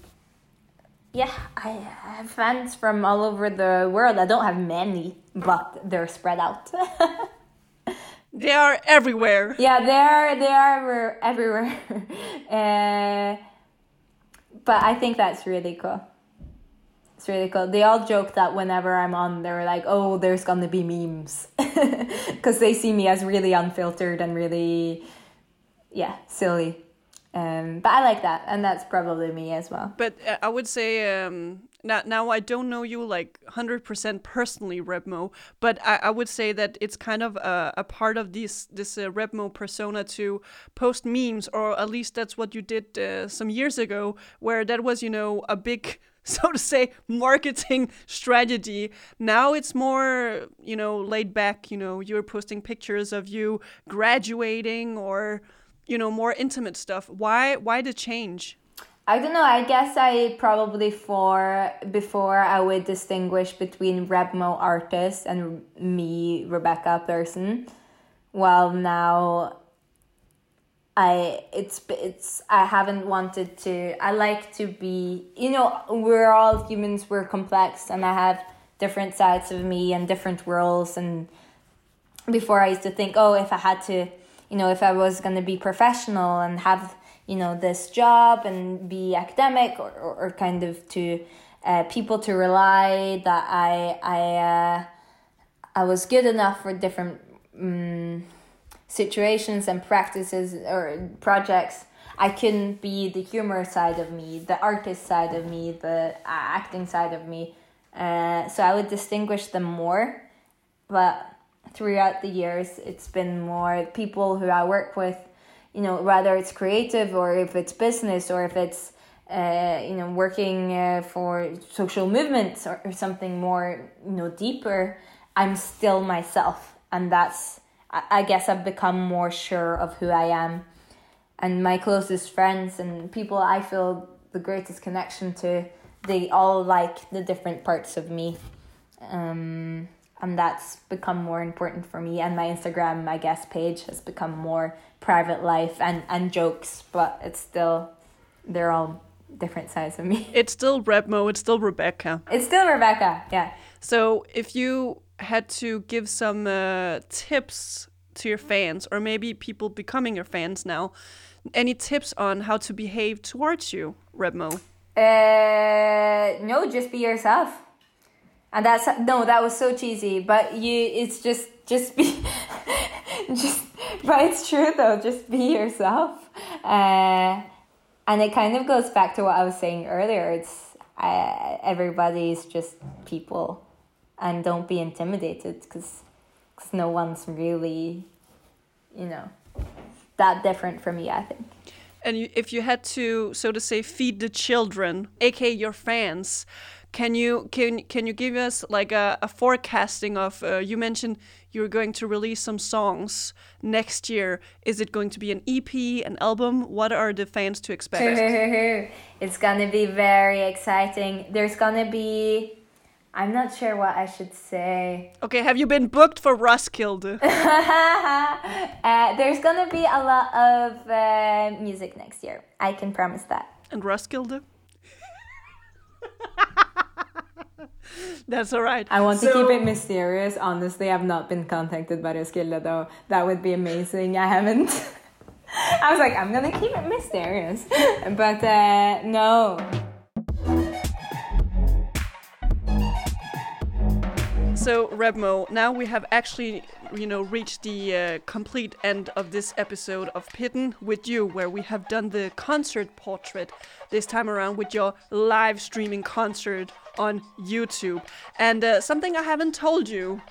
yeah I have fans from all over the world. I don't have many, but they're spread out. [laughs] They are everywhere. Yeah, they are. They are everywhere. uh, [laughs] but I think that's really cool. It's really cool. They all joke that whenever I'm on, they're like, "Oh, there's gonna be memes," [laughs] because they see me as really unfiltered and really, yeah, silly. Um, but I like that, and that's probably me as well. But uh, I would say um, now now I don't know you like 100% personally, Rebmo, but I, I would say that it's kind of a, a part of this this uh, Rebmo persona to post memes, or at least that's what you did uh, some years ago, where that was you know a big [laughs] so to say marketing [laughs] strategy. Now it's more you know laid back you know you're posting pictures of you graduating or you know more intimate stuff. Why why the change I don't know. I guess I probably for before I would distinguish between Rebmo artist and me Rebecca person. Well, now I it's it's I haven't wanted to. I like to be. You know, we're all humans. We're complex, and I have different sides of me and different worlds. And before I used to think, oh, if I had to, you know, if I was gonna be professional and have you know this job and be academic or, or, or kind of to uh, people to rely that I I uh, I was good enough for different um, situations and practices or projects. I couldn't be the humor side of me, the artist side of me, the uh, acting side of me. Uh, so I would distinguish them more, but throughout the years, it's been more people who I work with you know whether it's creative or if it's business or if it's uh, you know working uh, for social movements or, or something more you know deeper i'm still myself. And that's I, I guess i've become more sure of who i am. And my closest friends and people i feel the greatest connection to they all like the different parts of me. Um, and that's become more important for me and my instagram i guess page has become more private life and and jokes but it's still they're all different sides of me. [laughs] It's still rebmo it's still rebecca. It's still rebecca yeah. So if you had to give some uh, tips to your fans or maybe people becoming your fans now any tips on how to behave towards you rebmo uh no just be yourself and that's no that was so cheesy but you it's just just be [laughs] just but it's true though just be yourself. Uh, and it kind of goes back to what i was saying earlier. It's uh, everybody's just people and don't be intimidated because because no one's really you know that different from me i think. And you, if you had to so to say feed the children aka your fans can you can can you give us like a, a forecasting of? Uh, you mentioned you're going to release some songs next year. Is it going to be an EP, an album? What are the fans to [laughs] expect? it's gonna be very exciting. There's gonna be. I'm not sure what I should say. Okay, have you been booked for Roskilde? [laughs] uh, there's gonna be a lot of uh, music next year. I can promise that. And Roskilde? [laughs] That's all right. I want so, to keep it mysterious. Honestly, I've not been contacted by Roskilde though. That would be amazing. I haven't. [laughs] I was like, I'm gonna keep it mysterious, [laughs] but uh, no. So Rebmo, now we have actually, you know, reached the uh, complete end of this episode of Pitten with you, where we have done the concert portrait this time around with your live streaming concert on YouTube. And uh, something I haven't told you,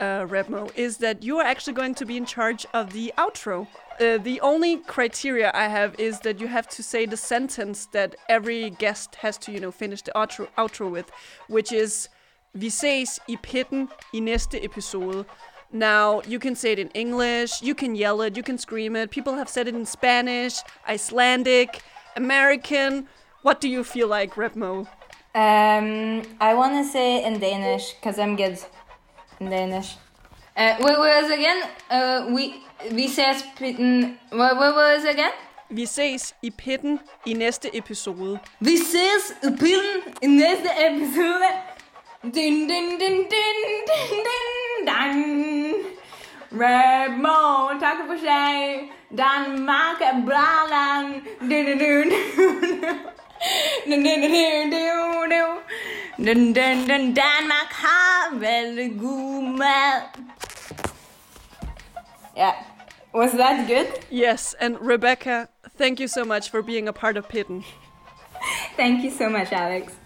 uh, Rebmo, is that you are actually going to be in charge of the outro. Uh, the only criteria I have is that you have to say the sentence that every guest has to, you know, finish the outro, outro with, which is Vi ses i pitten i næste episode. Now, you can say it in English, you can yell it, you can scream it. People have said it in Spanish, Icelandic, American. What do you feel like, Rebmo? Um, I want to say in Danish because I'm good in Danish. Uh, what was again? Uh, we vi ses pitten. What, what was again? Vi ses i pitten i næste episode. Vi ses i pitten i næste episode. Din din din din din din din. Rebmo takker for seg. Danmark er bra land. Din din din. Danmark har veldig god mat. Yeah. Was that good? Yes, and Rebecca, thank you so much for being a part of Pitten. thank you so much, Alex.